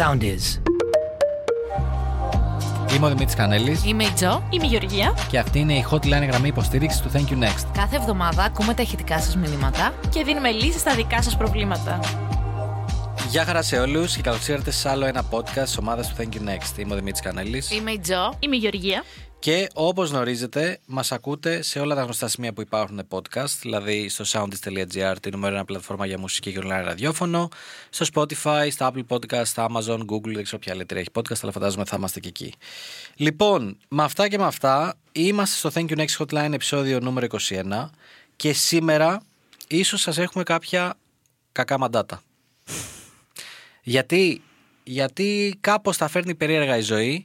sound is. Είμαι ο Δημήτρης Κανέλης Είμαι η Τζο. Είμαι η Γεωργία και αυτή είναι η hotline γραμμή υποστήριξης του Thank you Next. Κάθε εβδομάδα ακούμε τα ηχητικά σας μηνύματα. και δίνουμε λύσεις στα δικά σας προβλήματα. Γεια χαρά σε όλους και καλώς ήρθατε σε άλλο ένα podcast της ομάδας του Thank you Next. Είμαι ο Δημήτρης Κανέλης Είμαι η Τζο. Είμαι η Γεωργία. Και όπως γνωρίζετε, μας ακούτε σε όλα τα γνωστά σημεία που υπάρχουν podcast, δηλαδή στο soundist.gr, την νούμερο ένα πλατφόρμα για μουσική και online ραδιόφωνο, στο Spotify, στα Apple Podcast, στα Amazon, Google, δεν ξέρω ποια άλλη έχει podcast, αλλά φαντάζομαι θα είμαστε και εκεί. Λοιπόν, με αυτά και με αυτά, είμαστε στο Thank you Next Hotline επεισόδιο νούμερο 21 και σήμερα ίσως σας έχουμε κάποια κακά μαντάτα. Γιατί, γιατί κάπως τα φέρνει περίεργα η ζωή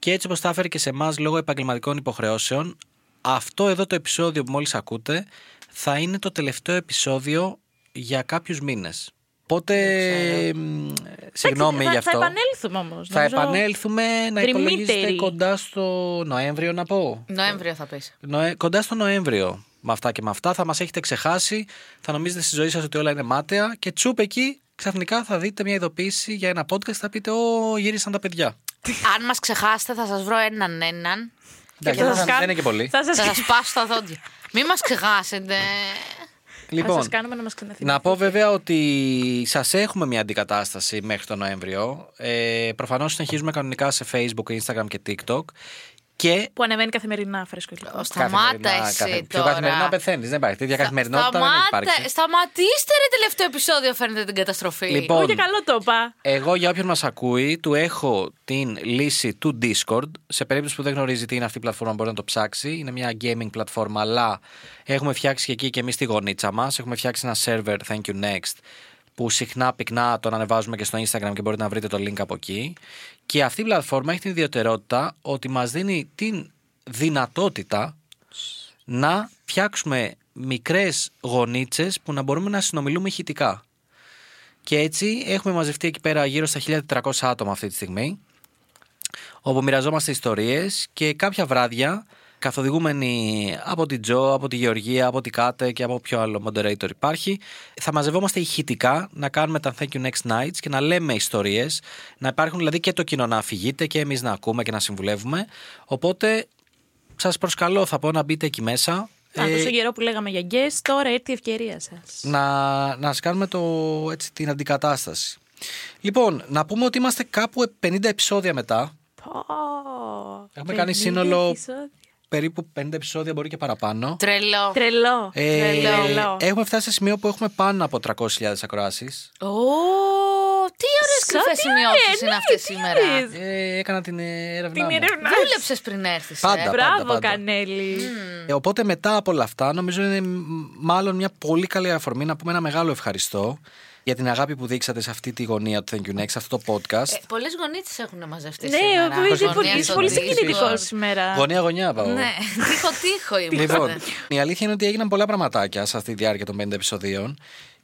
και έτσι όπως τα έφερε και σε εμάς λόγω επαγγελματικών υποχρεώσεων, αυτό εδώ το επεισόδιο που μόλις ακούτε θα είναι το τελευταίο επεισόδιο για κάποιους μήνες. Οπότε, μ, συγγνώμη θα, γι' αυτό. Θα επανέλθουμε όμως. Θα νομίζω. επανέλθουμε να δρυμύτεροι. υπολογίζετε κοντά στο Νοέμβριο να πω. Νοέμβριο θα πεις. Νοε... Κοντά στο Νοέμβριο. Με αυτά και με αυτά θα μας έχετε ξεχάσει, θα νομίζετε στη ζωή σας ότι όλα είναι μάταια και τσουπ εκεί ξαφνικά θα δείτε μια ειδοποίηση για ένα podcast θα πείτε «Ω, γύρισαν τα παιδιά». Αν μας ξεχάσετε, θα σας βρω έναν έναν. Εντάξει, θα δεν, σας δεν κάνω- είναι και πολύ. Θα σας, Θα σας πάσω τα δόντια. Μην μας ξεχάσετε. θα Λοιπόν, σας κάνουμε να μας ξαναθυμίσετε. να πω βέβαια ότι σας έχουμε μια αντικατάσταση μέχρι τον Νοέμβριο. Ε, προφανώς συνεχίζουμε κανονικά σε Facebook, Instagram και TikTok. Και Που ανεβαίνει καθημερινά φρέσκο υλικό. Ω, Σταμάτα καθημερινά- εσύ καθε- Πιο τώρα. καθημερινά πεθαίνεις. Δεν υπάρχει. Τέτοια καθημερινότητα δεν Σταμάτα- υπάρχει. Σταματήστε ρε τελευταίο επεισόδιο φαίνεται την καταστροφή. Λοιπόν, Όχι καλό το είπα. Εγώ για όποιον μας ακούει, του έχω την λύση του Discord. Σε περίπτωση που δεν γνωρίζει τι είναι αυτή η πλατφόρμα, μπορεί να το ψάξει. Είναι μια gaming πλατφόρμα, αλλά έχουμε φτιάξει και εκεί και εμείς τη γωνίτσα μας. Έχουμε φτιάξει ένα server, thank you next, που συχνά πυκνά τον ανεβάζουμε και στο Instagram και μπορείτε να βρείτε το link από εκεί. Και αυτή η πλατφόρμα έχει την ιδιαιτερότητα ότι μας δίνει την δυνατότητα να φτιάξουμε μικρές γωνίτσες που να μπορούμε να συνομιλούμε ηχητικά. Και έτσι έχουμε μαζευτεί εκεί πέρα γύρω στα 1400 άτομα αυτή τη στιγμή, όπου μοιραζόμαστε ιστορίες και κάποια βράδια, καθοδηγούμενοι από την Τζο, από τη Γεωργία, από την Κάτε και από ποιο άλλο moderator υπάρχει, θα μαζευόμαστε ηχητικά να κάνουμε τα Thank You Next Nights και να λέμε ιστορίες, να υπάρχουν δηλαδή και το κοινό να αφηγείτε και εμείς να ακούμε και να συμβουλεύουμε. Οπότε σας προσκαλώ, θα πω να μπείτε εκεί μέσα. Α, Ε, τόσο καιρό που λέγαμε για guest, τώρα έρθει η ευκαιρία σας. να, να σας κάνουμε το, έτσι, την αντικατάσταση. Λοιπόν, να πούμε ότι είμαστε κάπου 50 επεισόδια μετά. Πω, Έχουμε κάνει 50 σύνολο επεισόδια. Περίπου 50 επεισόδια, μπορεί και παραπάνω. Τρελό. Τρελό. Ε, Τρελό. έχουμε φτάσει σε σημείο που έχουμε πάνω από 300.000 ακροάσεις. Ω, τι ωραίες Σαν κρυφές τι σημειώσεις ωραία, είναι ναι, αυτές τι σήμερα. ωραίες. Ε, έκανα την ε, έρευνά Την μου. ερευνά. Δούλεψες πριν έρθεις. Πάντα. Μπράβο, πάντα. Κανέλη. Ε, οπότε μετά από όλα αυτά, νομίζω είναι μ, μάλλον μια πολύ καλή αφορμή να πούμε ένα μεγάλο ευχαριστώ για την αγάπη που δείξατε σε αυτή τη γωνία του Thank You Next, σε αυτό το podcast. Πολλές γονίτσε έχουν μαζευτεί Ναι, σήμερα. ο- είσαι Γωνία πολύ, στο πολύ Discord. συγκινητικός σήμερα. Γωνία-γωνιά πάω. Ναι, τείχο-τείχο είμαστε. Λοιπόν, η αλήθεια είναι ότι έγιναν πολλά πραγματάκια σε αυτή τη διάρκεια των 50 επεισοδίων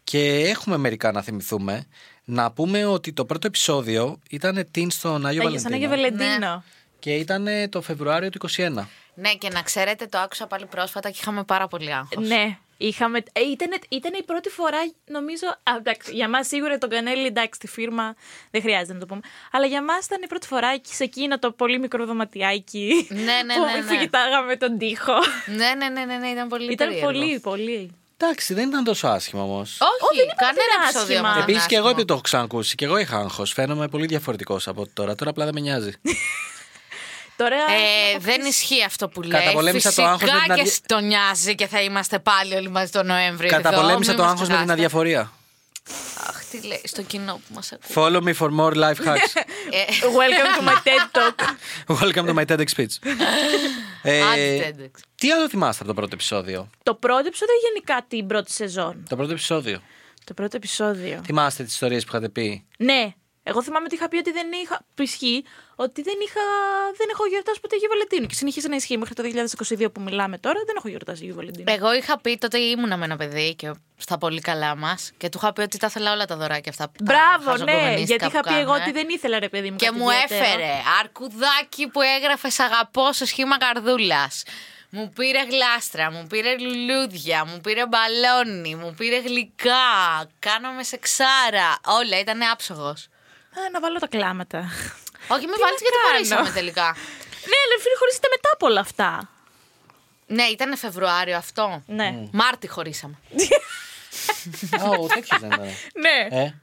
και έχουμε μερικά να θυμηθούμε. Να πούμε ότι το πρώτο επεισόδιο ήταν την στον Άγιο Άγιο- Σαν Άγιο Βαλεντίνο Βαλεντίνο. και ήταν το Φεβρουάριο του 21. Ναι, και να ξέρετε, το άκουσα πάλι πρόσφατα και είχαμε πάρα πολύ άγχος. Ναι, είχαμε. Ε, ήταν, ήταν η πρώτη φορά, νομίζω. Α, εντάξει, για μας σίγουρα τον Κανέλη, εντάξει, τη φίρμα δεν χρειάζεται να το πούμε. Αλλά για μας ήταν η πρώτη φορά εκεί σε εκείνο το πολύ μικρό δωματιάκι. Ναι, ναι, που, ναι, ναι. που κοιτάγαμε τον τοίχο. Ναι, ναι, ναι, ναι, ναι, ήταν πολύ ήταν περίεργο. πολύ, πολύ. Εντάξει, δεν ήταν τόσο άσχημο όμως. Όχι, δεν είπα ότι κανένα ήταν επεισόδιο άσχημα. μας δεν Επίσης ήταν και εγώ άσχημο. επειδή το έχω ξανακούσει και εγώ είχα άγχος. Φαίνομαι πολύ διαφορετικός από τώρα. Τώρα απλά δεν με νοιάζει. Τώρα. Ε, δεν ισχύει αυτό που λέει. Καταπολέμησα το Φυσικά άγχος με την και αδια- στο νοιάζει και θα είμαστε πάλι όλοι μαζί τον Νοέμβριο. Καταπολέμησα εδώ, το μην άγχος μας με την ξεχάσετε. αδιαφορία. Αχ, τι λέει στο κοινό που μας ακούει. Follow me for more life hacks. Ε, Welcome to my TED Talk. Welcome to my TEDx speech. Ε, Άντε, TEDx. τι άλλο θυμάστε από το πρώτο επεισόδιο; το πρώτο επεισόδιο ή γενικά την πρώτη σεζόν; Το πρώτο επεισόδιο. Το πρώτο επεισόδιο. Θυμάστε τις ιστορίες που είχατε πει; Ναι. Εγώ θυμάμαι ότι είχα πει ότι δεν είχα. που ισχύει ότι δεν, είχα, δεν έχω γιορτάσει ποτέ Αγίου Βαλεντίνου. Και συνεχίζει να ισχύει μέχρι το 2022 που μιλάμε τώρα. Δεν έχω γιορτάσει Αγίου Βαλεντίνου. Εγώ είχα πει τότε ήμουνα με ένα παιδί και στα πολύ καλά μας και του είχα πει ότι τα ήθελα όλα τα δωράκια αυτά. τα Μπράβο, ναι. χαζοκομμουνίστικα Γιατί που είχα πει εγώ κάνουμε. ότι δεν ήθελα ρε παιδί μου. Και κάτι μου ιδιαίτερο. έφερε αρκουδάκι που έγραφε «Σ' αγαπώ σε σχήμα καρδούλας. Μου πήρε γλάστρα, μου πήρε λουλούδια, μου πήρε μπαλόνι, μου πήρε γλυκά, κάναμε σεξάρα. Όλα, ήταν άψογος. Να βάλω τα κλάματα. Όχι, με Τι βάλεις να γιατί κάνω; χωρίσαμε τελικά. ναι, αλλά φίλοι, χωρίσετε μετά από όλα αυτά. ναι, ήταν Φεβρουάριο αυτό. Ναι. Μάρτι χωρίσαμε. Α, ο τέτοιος δεν ήταν. Ναι. Ε.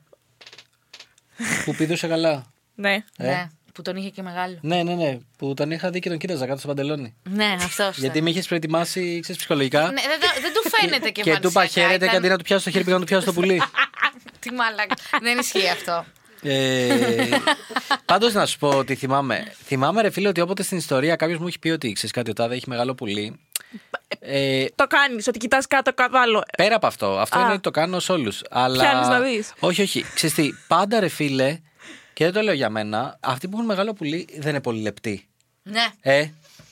Που πηδούσε καλά. Ναι. Ε. Ναι, που τον είχε και μεγάλο. Ναι, ναι, ναι. Που τον είχα δει και τον κοίταζα κάτω στο παντελόνι. Ναι, αυτός. Γιατί με είχε προετοιμάσει, ξέρεις, ψυχολογικά. Ναι, δεν, το- δεν του φαίνεται και και του είπα εμφανισιακά, χαίρετε και ήταν- αντί να του πιάσω το χέρι πήγα να του πιάσω το πουλί. Τι μαλάκα. δεν ισχύει αυτό. Ε, Πάντως να σου πω ότι θυμάμαι. Θυμάμαι, ρε φίλε, ότι όποτε στην ιστορία κάποιος μου έχει πει ότι ξέρεις κάτι, ο τάδε έχει μεγάλο πουλί. Ε, Το κάνεις, ότι κοιτάς κάτω κάτω άλλο. πέρα από αυτό, αυτό Α. είναι ότι το κάνω σε όλους. Αλλά... Πιάνεις να δεις. Όχι, όχι. Ξέρεις τι, πάντα ρε φίλε, και δεν το λέω για μένα, αυτοί που έχουν μεγάλο πουλί δεν είναι πολύ λεπτοί. Ναι. Ε,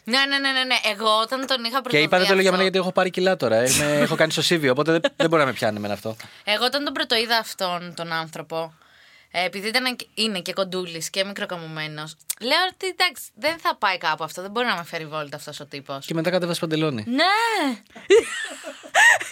Ναι, ναι, ναι, ναι, ναι. Εγώ όταν τον είχα και πρωτοδεί είπα δεν το λέω για αυτό- μένα γιατί έχω πάρει κιλά τώρα. Είμαι, έχω κάνει στο σύβιο, οπότε δεν, δεν μπορεί να με πιάνει με αυτό. Εγώ όταν τον πρωτοείδα αυτόν τον άνθρωπο, ε, επειδή ήταν, και- είναι και κοντούλης και μικροκαμωμένος, λέω ότι εντάξει, δεν θα πάει κάπου αυτό. Δεν μπορεί να με φέρει βόλτα αυτός ο τύπος. Και μετά κατέβασε παντελόνι. Ναι!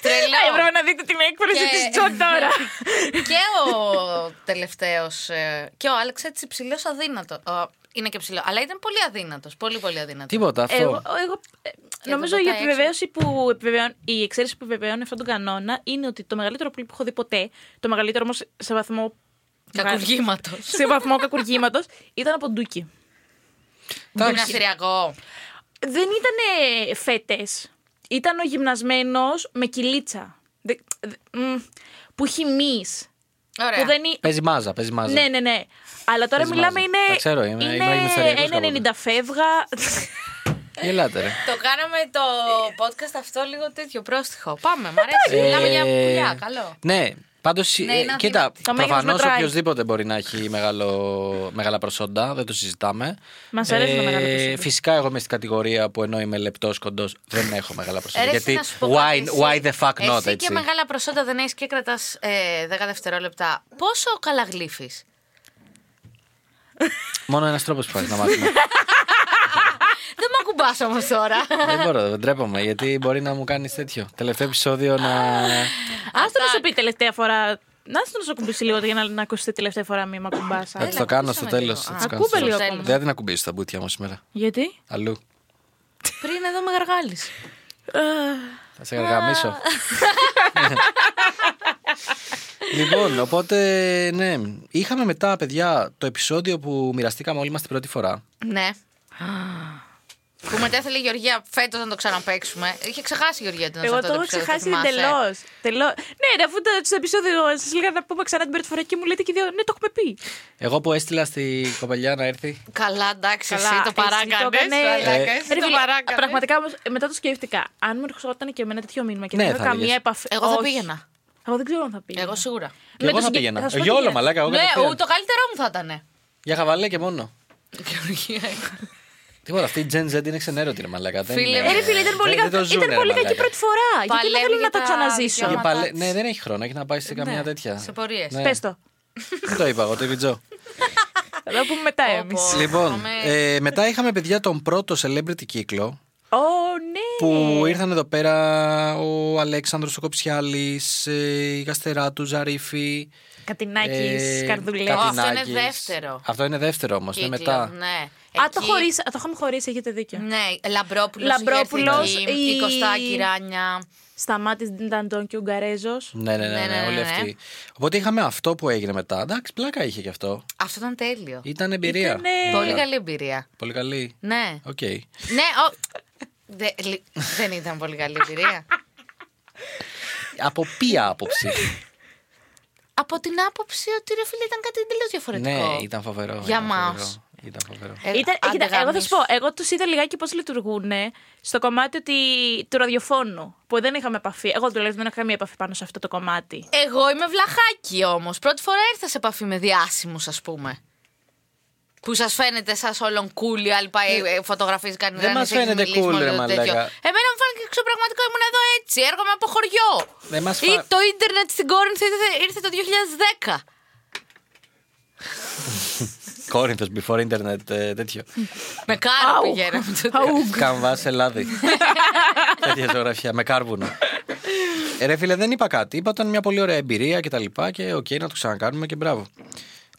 Τρελό. Ε, Έπρεπε να δείτε την έκφραση Και- της Τζο τώρα. και ο τελευταίος. και ο Άλεξ έτσι ψηλός αδύνατο. Ο- είναι και ψηλό. Αλλά ήταν πολύ αδύνατος. Πολύ, πολύ αδύνατος. Τίποτα αυτό. Εγώ, εγώ ε, νομίζω εδώ η τα έξω. επιβεβαίωση που επιβεβαιώνει, η εξαίρεση που επιβεβαιώνει αυτόν τον κανόνα είναι ότι το μεγαλύτερο πουλί που έχω δει ποτέ, το μεγαλύτερο όμως σε βαθμό. Κακουργήματος. σε βαθμό κακουργήματος, ήταν από ντούκι. Εντάξει. Γυμναστηριακό. Δεν ήταν φέτες. Ήταν ο γυμνασμένος με κυλίτσα. Δε- δε- μ, που έχει μυς. Ωραία. Που δεν είναι. Παίζει μάζα, παίζει μάζα. Ναι, ναι, ναι. Αλλά τώρα Παίζει μιλάμε μάζα. είναι. Τα ξέρω, είμαι- ήμουν είναι γυμναστηριακός ένα 90 φεύγα. Γελάτε, ρε. Το κάναμε το podcast αυτό λίγο τέτοιο πρόστιχο. Πάμε, μ' αρέσει. Μιλάμε για Ε, πουλιά, καλό. Ναι, πάντως. Ναι, είναι κοίτα, αδύνατη. Το μέγεθος προφανώς μετράει. οποιοδήποτε μπορεί να έχει μεγάλο, μεγάλα προσόντα, δεν το συζητάμε. Ε, Μας αρέσουν τα μεγάλα προσόντα. Φυσικά, εγώ είμαι στην κατηγορία που ενώ είμαι λεπτός κοντός, δεν έχω μεγάλα προσόντα. Ε, ρε, γιατί να σου πω why, κάτι, εσύ- why the fuck not, Εσύ έτσι; και μεγάλα προσόντα δεν έχεις και κρατάς ε, 10 δευτερόλεπτα. Πόσο καλά γλύφεις; Μόνο ένας τρόπος υπάρχει να μάθουμε. δεν με ακουμπάς όμως τώρα. δεν μπορώ, δεν τρέπομαι, γιατί μπορεί να μου κάνεις τέτοιο. Τελευταίο επεισόδιο να. Άστο να σου πει τελευταία φορά. Να στο να σου ακουμπήσει λίγο για να, να ακούσετε τελευταία φορά μη με ακουμπάς. Θα τη το κάνω στο ακούσαμε τέλος. λίγο. Α, Ακούμπε λίγο στο ακόμα. Δεν θα την ακουμπήσει τα μπουτια μου σήμερα. Γιατί; Αλλού. Πριν εδώ με γαργάλεις. Θα σε γαργαμίσω. λοιπόν, οπότε ναι. Είχαμε μετά, παιδιά, το επεισόδιο που μοιραστήκαμε όλοι μας την πρώτη φορά. Ναι. Που μετά ήθελε η Γεωργία φέτος να το ξαναπέξουμε. Είχε ξεχάσει η Γεωργία ότι ήταν σε Εγώ αυτό το έχω επεισόδιο, ξεχάσει θυμάσαι; εντελώς. Τελώς... Ναι, ρε, αφού το στο επεισόδιο σας λέγα να πούμε ξανά την πρώτη φορά και μου λέτε και οι δύο, ναι, το έχουμε πει. Εγώ που έστειλα στη κοπελιά να έρθει. Καλά, εντάξει, Καλά, εσύ το εσύ το παράκανες, έκανες. μαλάκα, Ε, εσύ Ρε το φίλε, παράκανες. Πραγματικά όμως μετά το σκέφτηκα. Αν μου ερχόταν και εμένα τέτοιο μήνυμα και Ναι, δεν είχα θα καμία έλεγες. επαφή. Εγώ θα Όχι. πήγαινα. Εγώ δεν ξέρω αν θα πήγαινα. Εγώ σίγουρα. Και Με εγώ το θα συγκε- πήγαινα. θα σου πω Για τι όλο, γίνεται. μαλάκα. Εγώ Ναι, κατευθείαν. ο, το καλύτερό μου θα ήταν. Για χαβαλέ και μόνο. Γεωργία. Τίποτα, αυτή η Gen Z είναι ξενέρωτη, ρε μαλάκα. Δεν Φίλε, είναι- Ε, ρε φίλε, ήταν πολύ, δεν- δεν κα- το ζουνε, ήταν ρε πολύ κακή μαλάκα. πρώτη φορά. Γιατί δεν Παλεύει θέλω για να το τα ξαναζήσω. Για δικαιώματα. παλε- Ναι, δεν έχει χρόνο, έχει να πάει σε καμία Ναι, τέτοια. σε πορείες. Ναι. Πες το. Δεν το είπα εγώ, το είπε η Τζο. Θα το πούμε μετά Πω, εμείς. πω. Λοιπόν, Πάμε. ε, μετά είχαμε παιδιά τον πρώτο celebrity κύκλο Ω, ναι. που ήρθαν εδώ πέρα ο Αλέξανδρος ο Κοψιάλης, ε, η Γαστεράτου, Ζαρίφη. Κατινάκης, ε, καρδουλέ. Κα- Αυτό είναι Κατινάκης. δεύτερο. Αυτό είναι δεύτερο όμως, είναι Κύκλο, μετά. Ναι. Α, το, Εκεί- χωρίς, το είχαμε χωρίσει, έχετε δίκιο. Ναι, Λαμπρόπουλος. Λαμπρόπουλος, η... η- η Κωστάκη Ράνια. Σταμάτη Νταντών και Ουγγαρέζο. Ναι, ναι, ναι, Ναι, ναι, ναι, ναι, όλοι ναι. αυτοί. Οπότε είχαμε αυτό που έγινε μετά. Εντάξει, πλάκα είχε και αυτό. Αυτό ήταν τέλειο. Ήταν εμπειρία. Ήτανε- Πολύ καλή εμπειρία. Πολύ καλή. Ναι. Οκ. Ναι, ο... Δε- λι- δεν ήταν πολύ καλή εμπειρία. Από ποια άποψη; Από την άποψη ότι ρε φίλε ήταν κάτι εντελώς διαφορετικό. ναι, ήταν φοβερό. Για ήταν μας. φοβερό, Ήταν φοβερό. Ε, Ήταν, άντε κοίτα, εγώ θα σου γαμίσου. πω, εγώ τους είδα λιγάκι πώς λειτουργούν στο κομμάτι ότι, του ραδιοφώνου. Που δεν είχαμε επαφή. Εγώ τουλάχιστον δεν έχω καμία επαφή πάνω σε αυτό το κομμάτι. Εγώ είμαι βλαχάκι όμως. Πρώτη φορά ήρθα σε επαφή με διάσημους, ας πούμε. Που σας φαίνεται σα όλων cool, οι άλλοι πάει, ε, φωτογραφίζει κανένα. Δεν μας φαίνεται cool, ρε μαλάκα. Εμένα μου φάνηκε εξωπραγματικό, ήμουν εδώ έτσι. Έρχομαι από χωριό. Δεν μας Ή φα- το ίντερνετ στην Κόρινθο ήρθε, ήρθε το 2010. Κόρινθος, before internet, ε, τέτοιο. Με κάρο Αου. πηγαίναμε τότε. Καμβάς σε λάδι. Τέτοια ζωγραφιά, με κάρβουνο. Ε, ρε φίλε, δεν είπα κάτι. Είπα ότι ήταν μια πολύ ωραία εμπειρία και τα λοιπά και οκ, να το ξανακάνουμε και μπράβο.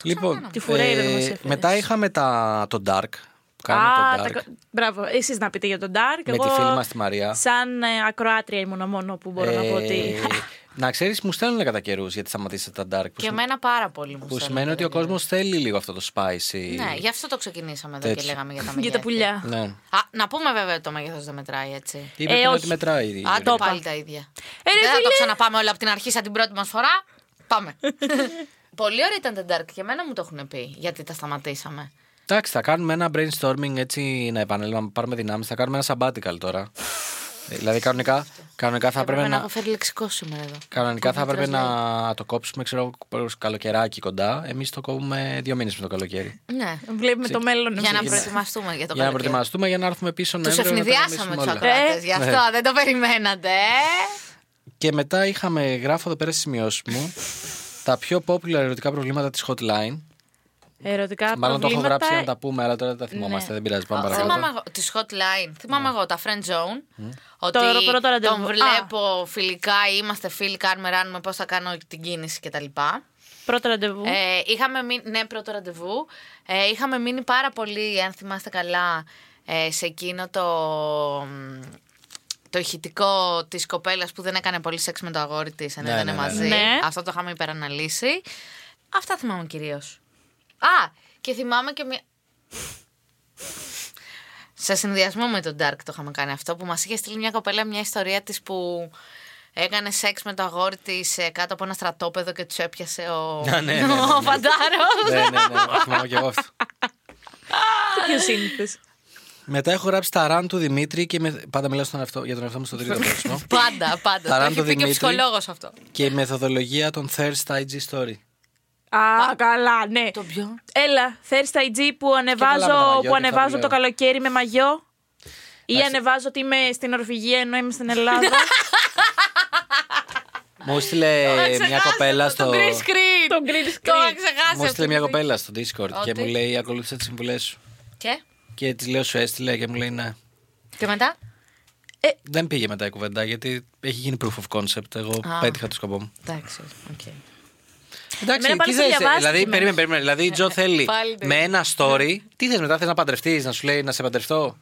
Λοιπόν, Τη Φουρέιρα δεν μας έφερες. μετά είχαμε τα, το Dark. Που κάνουμε Α, το Dark. τα... Μπράβο, εσείς να πείτε για τον Dark. Με εγώ, τη φίλη μας τη Μαρία. Σαν ε, ακροάτρια ήμουν μόνο που μπορώ να πω ότι... Ε, να ξέρεις, μου στέλνουν κατά καιρούς γιατί σταματήσατε τα Dark. Που, Και σημα- εμένα πάρα πολύ μου που στέλνουν σημαίνει ότι ο παιδιά. κόσμος θέλει λίγο αυτό το spicy. Ναι, γι' αυτό το ξεκινήσαμε εδώ και Τέτοιο. λέγαμε για τα μεγέθη. για τα πουλιά. Ναι. Α, να πούμε βέβαια ότι το μέγεθο δεν μετράει έτσι. Είπε Ε, πριν όχι. ότι μετράει. η Α, Γιώργη. το πάλι τα ίδια. Ε, ρε, δεν θα φίλε. το ξαναπάμε όλα από την αρχή σαν την πρώτη μας φορά. Πάμε. Πολύ ωραία ήταν τα Dark και εμένα μου το έχουν πει γιατί τα σταματήσαμε. Εντάξει, θα κάνουμε ένα brainstorming έτσι να επανέλθουμε, να πάρουμε δυνάμεις. Θα κάνουμε ένα sabbatical τώρα. Ε, δηλαδή, κανονικά, κανονικά θα Έπρεπε έπρεπε να να. έχω φέρει λεξικό σήμερα εδώ. Κανονικά θα Κόβουμε έπρεπε τρεις να το κόψουμε, ξέρω, προς καλοκαιράκι κοντά. Εμείς το κόβουμε δύο μήνες με το καλοκαίρι. Ναι. Βλέπουμε το μέλλον. Για να εμείς. προετοιμαστούμε για το Για να καλοκαίρι. προετοιμαστούμε για να έρθουμε πίσω Τους Νοέμβριο. να τα ευνηδιάσαμε τους γαμίσουμε όλα. ακροατές. Ε, Γι' αυτό δεν το περιμένατε. ε. Και μετά είχαμε, γράφω εδώ πέρα στις σημειώσεις μου, τα πιο popular ερωτικά προβλήματα της hotline. Ερωτικά Μάλλον το έχω προβλήματα- γράψει να τα πούμε, αλλά τώρα δεν τα θυμόμαστε. Ναι. Δεν πειράζει, πάμε Θυμάμαι παρακάτω. εγώ της hotline. Θυμάμαι εγώ τα friend zone. Ότι Το πρώτο ραντεβού. τον βλέπω φιλικά, είμαστε φίλοι, κάνουμε, ράνουμε πώς θα κάνω την κίνηση κτλ. Πρώτο ραντεβού. Ε, είχαμε μείνει, ναι, πρώτο ραντεβού. Ε, είχαμε μείνει πάρα πολύ, αν θυμάστε καλά, ε, σε εκείνο το, μ, το ηχητικό της κοπέλας που δεν έκανε πολύ σεξ με το αγόρι της, ενώ Ναι, δεν ναι, είναι ναι, μαζί. ναι. Αυτό το είχαμε υπεραναλύσει. Αυτά θυμάμαι κυρίως. Α, και θυμάμαι και μια. Σε συνδυασμό με τον Dark το είχαμε κάνει αυτό που μας είχε στείλει μια κοπέλα μια ιστορία της που έκανε σεξ με το αγόρι της κάτω από ένα στρατόπεδο και τους έπιασε ο, Ναι, ναι, ναι, ναι, ο ναι. Φαντάρος. ναι, ναι, ναι, θυμάμαι και εγώ αυτό. Πιο σύνηθες. Μετά έχω γράψει τα ραν του Δημήτρη και με... πάντα μιλάω στον εαυτό, για τον εαυτό μου στο τρίτο πρόσωπο. πάντα, πάντα. Ταράν το το έχει πει και ο Δημήτρη. ψυχολόγος αυτό. και η μεθοδολογία των Thirst IG Story. Α, καλά, ναι. Το ποιο; Έλα, Thirst IG που καλά με τα ανεβάζω, μαγιό που και αυτά ανεβάζω που το λέω. καλοκαίρι με μαγιό. Ή Εντάξει. ανεβάζω ότι είμαι στην Ορβηγία ενώ είμαι στην Ελλάδα. Μου έστειλε μια κοπέλα στο. Το green screen. Το green screen. Το είχα ξεχάσει. Μου έστειλε αυτό. μια κοπέλα στο Discord και Ότι; μου λέει: Ακολούθησε τις συμβουλές σου. Και, Και της λέω: Σου έστειλε και μου λέει: Ναι. και μετά; Δεν πήγε μετά η κουβέντα γιατί έχει γίνει proof of concept. Εγώ Α. πέτυχα το σκοπό μου. Εντάξει, οκ. Εντάξει, Εμένα πάλι τι το θες, διαβάστηκε δηλαδή, με. περίμενε, περίμενε. Δηλαδή, η Τζο θέλει Πάλι το με ένα story. Τι θες μετά, θες να παντρευτείς, να σου λέει να σε παντρευτώ;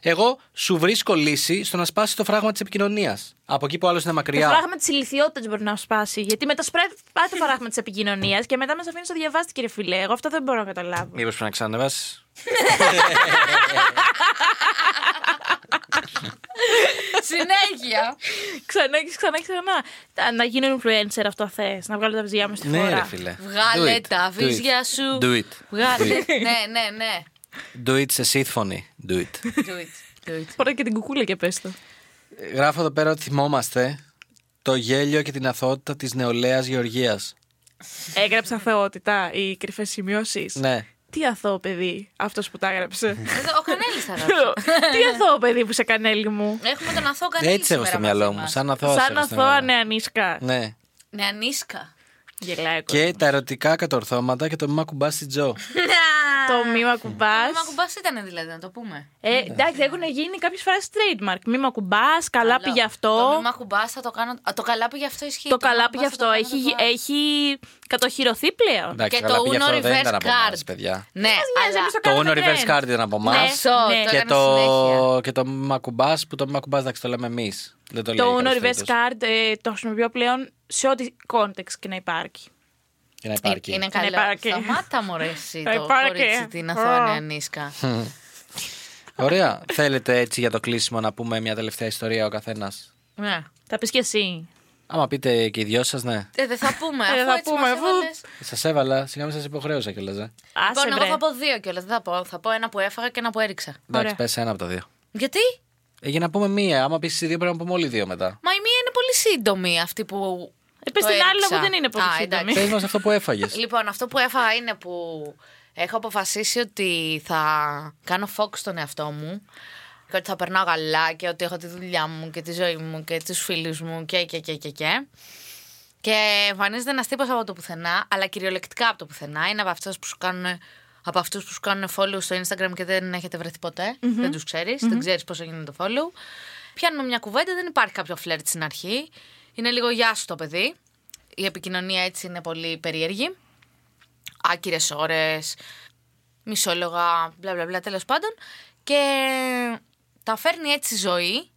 Εγώ σου βρίσκω λύση στο να σπάσει το φράγμα της επικοινωνίας. Από εκεί που άλλο είναι Το μακριά. φράγμα της ηλικιότητας μπορεί να σπάσει. Γιατί μετά σπάει πάει το φράγμα της επικοινωνίας και μετά μα αφήνεις το διαβάσεις, κύριε φιλέ. Εγώ αυτό δεν μπορώ να καταλάβω. Μήπως πρέπει να ξανανεβάσει. Συνέχεια. Ξανά και ξανά και ξανά. Τα- Να γίνω influencer, αυτό θες. Να βγάλω τα βυζιά μου στη Ναι, φορά. ρε φίλε. Βγάλε Do it. τα Do βυζιά it. σου. Do it. Βγάλε. ναι, ναι, ναι. Do it σε σύμφωνη. Do it. Do it. Do it. Φορά και την κουκούλα και πες το. Γράφω εδώ πέρα ότι θυμόμαστε το γέλιο και την αθωότητα της νεολαίας Γεωργίας. Έγραψε αθωότητα οι κρυφές σημειώσεις. Ναι. Τι αθώο παιδί αυτός που τα έγραψε; Εδώ, Ο Κανέλης θα γράψει. Τι αθώο παιδί που σε κανέλη μου; Έχουμε τον αθώο Κανέλη Έτσι έχω στο σήμερα μυαλό μαζί μου. μας. Σαν αθώα. Σαν αθώα νεανίσκα. Ναι. Ναι, ανίσκα. Γελάει ο Και τα ερωτικά κατορθώματα και το μήμα κουμπά στην Τζο. Το μήμα κουμπά. Το κουμπάς ήταν δηλαδή, να το πούμε. Ε, εντάξει, έχουν γίνει κάποιες φορές trademark. Μήμα κουμπά, καλά Καλό. πήγε Το αυτό. μήμα κουμπάς θα το κάνω. Α, Το καλά πήγε αυτό ισχύει. Το μήμα καλά κουμπάς πήγε θα το αυτό. κάνω Έχει, το έχει κατοχυρωθεί πλέον. Εντάξει, Και καλά το πήγε Uno αυτό δεν reverse ήταν από card. εμάς, παιδιά. Ναι, νοιάζει, αλλά εμείς το Το κάνουμε Uno Reverse τρend. Card ήταν από Ναι. εμάς. Αυτό, Ναι. το Και έκανα συνέχεια. το, και το μήμα κουμπά που το μήμα κουμπά εντάξει το λέμε εμείς. Δεν το λέει Το Uno κάποιος Reverse τρίτος. Card ε, το χρησιμοποιώ πλέον σε ό,τι context και να υπάρχει. Και να υπάρχει. Είναι Να καλό. υπάρχει. Σταμάτα μου ρε εσύ Να το υπάρχει. κορίτσι την Α. αθώα νεανίσκα. Ωραία. Θέλετε έτσι για το κλείσιμο να πούμε μια τελευταία ιστορία ο καθένας; Ναι. Θα πεις και εσύ. Άμα πείτε και οι δυο σας, ναι. Ε, δεν θα πούμε, Ε, αφού θα έτσι πούμε, μας αφού- έβαλες. Σας έβαλα, σιγά μην σας υποχρέωσα κιόλας. Ε. Άσε Λοιπόν, εγώ βρε. θα πω δύο κιόλας, δεν θα πω. Θα πω ένα που έφαγα και ένα που έριξα. Εντάξει, Ωραία. πες ένα από τα δύο. Γιατί; Ε, για να πούμε μία. Άμα πεις εσύ δύο, πρέπει να πούμε όλοι δύο μετά. Μα η μία είναι πολύ σύντομη αυτή που. Ε, πες το την άλλη, έριξα. αφού δεν είναι πολύ Α, σύντομη. εντάξει. Πες μας αυτό που έφαγες. Λοιπόν, αυτό που έφαγα είναι που έχω αποφασίσει ότι θα κάνω focus στον εαυτό μου και ότι θα περνάω καλά και ότι έχω τη δουλειά μου και τη ζωή μου και τους φίλους μου και και και και και. Και εμφανίζεται ένας τύπος από το πουθενά, αλλά κυριολεκτικά από το πουθενά. Είναι από αυτούς που σου κάνουν. Από αυτούς που σου κάνουν follow στο Instagram και δεν έχετε βρεθεί ποτέ. Δεν τους ξέρεις. Δεν ξέρεις πόσο γίνεται το follow. Πιάνουμε μια κουβέντα, δεν υπάρχει κάποιο φλερτ στην αρχή. Είναι λίγο γεια σου το παιδί. Η επικοινωνία έτσι είναι πολύ περίεργη. άκυρες ώρες, μισόλογα, μπλα μπλα μπλα τέλος πάντων. Και τα φέρνει έτσι η ζωή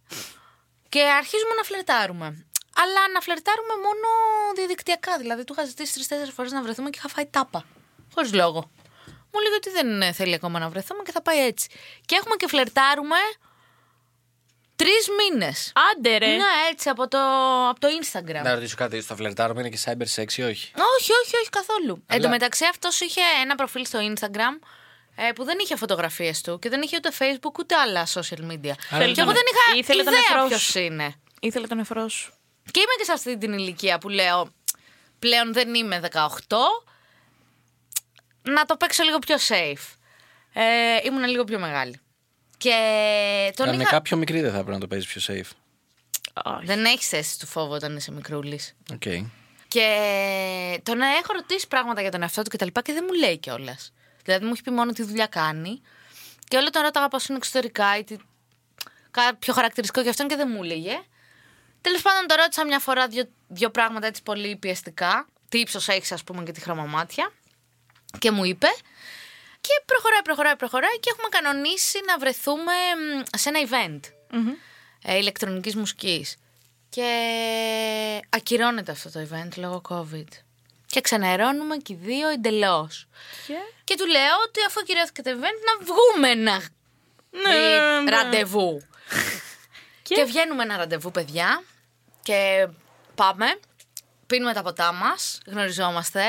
και αρχίζουμε να φλερτάρουμε. Αλλά να φλερτάρουμε μόνο διαδικτυακά. Δηλαδή, του είχα ζητήσει τρει-τέσσερι φορές να βρεθούμε και είχα φάει τάπα. Χωρίς λόγο. Μου λέει ότι δεν θέλει ακόμα να βρεθούμε και θα πάει έτσι. Και έχουμε και φλερτάρουμε τρεις μήνες. Άντε ρε. Ναι, έτσι από το, από το Instagram. Να ρωτήσω κάτι, στο φλερτάρουμε είναι και cyber sex ή όχι; Όχι, όχι, όχι καθόλου. Εν τω μεταξύ, αυτός είχε ένα προφίλ στο Instagram ε, που δεν είχε φωτογραφίες του και δεν είχε ούτε Facebook ούτε άλλα social media. Άρα και εγώ δεν είχα Ήθελε τον ιδέα νεφρό σου. ποιος είναι. Ήθελε τον νεφρό σου. Και είμαι και σε αυτή την ηλικία που λέω πλέον δεν είμαι 18. Να το παίξω λίγο πιο safe. Ε, ήμουν λίγο πιο μεγάλη. Και τον Αν είναι είχα... κάποιο μικρή δεν θα πρέπει να το παίζεις πιο safe. Όχι. Δεν έχεις αίσθηση του φόβου όταν είσαι μικρούλης. Οκ. Και τον έχω ρωτήσει πράγματα για τον εαυτό του και τα λοιπά και δεν μου λέει κιόλας. Δηλαδή μου έχει πει μόνο τι δουλειά κάνει. Και όλο τον ρώταγα πώς είναι εξωτερικά ή τι... κάτι πιο χαρακτηριστικό για αυτόν και δεν μου έλεγε. Τέλος πάντων, το ρώτησα μια φορά δύο, δύο πράγματα έτσι πολύ πιεστικά. Τι ύψος έχεις, ας πούμε, και τι χρώμα μάτια. Και μου είπε. Και προχωράει, προχωράει, προχωράει και έχουμε κανονίσει να βρεθούμε μ, σε ένα event ε, ηλεκτρονικής μουσικής. Και ακυρώνεται αυτό το event λόγω COVID. Και ξενερώνουμε και οι δύο εντελώς. Και... Και του λέω ότι αφού ακυρώθηκε το event να βγούμε ένα Ναι, ναι. ραντεβού. Και- Και... βγαίνουμε ένα ραντεβού, παιδιά. Και πάμε. Πίνουμε τα ποτά μας. Γνωριζόμαστε.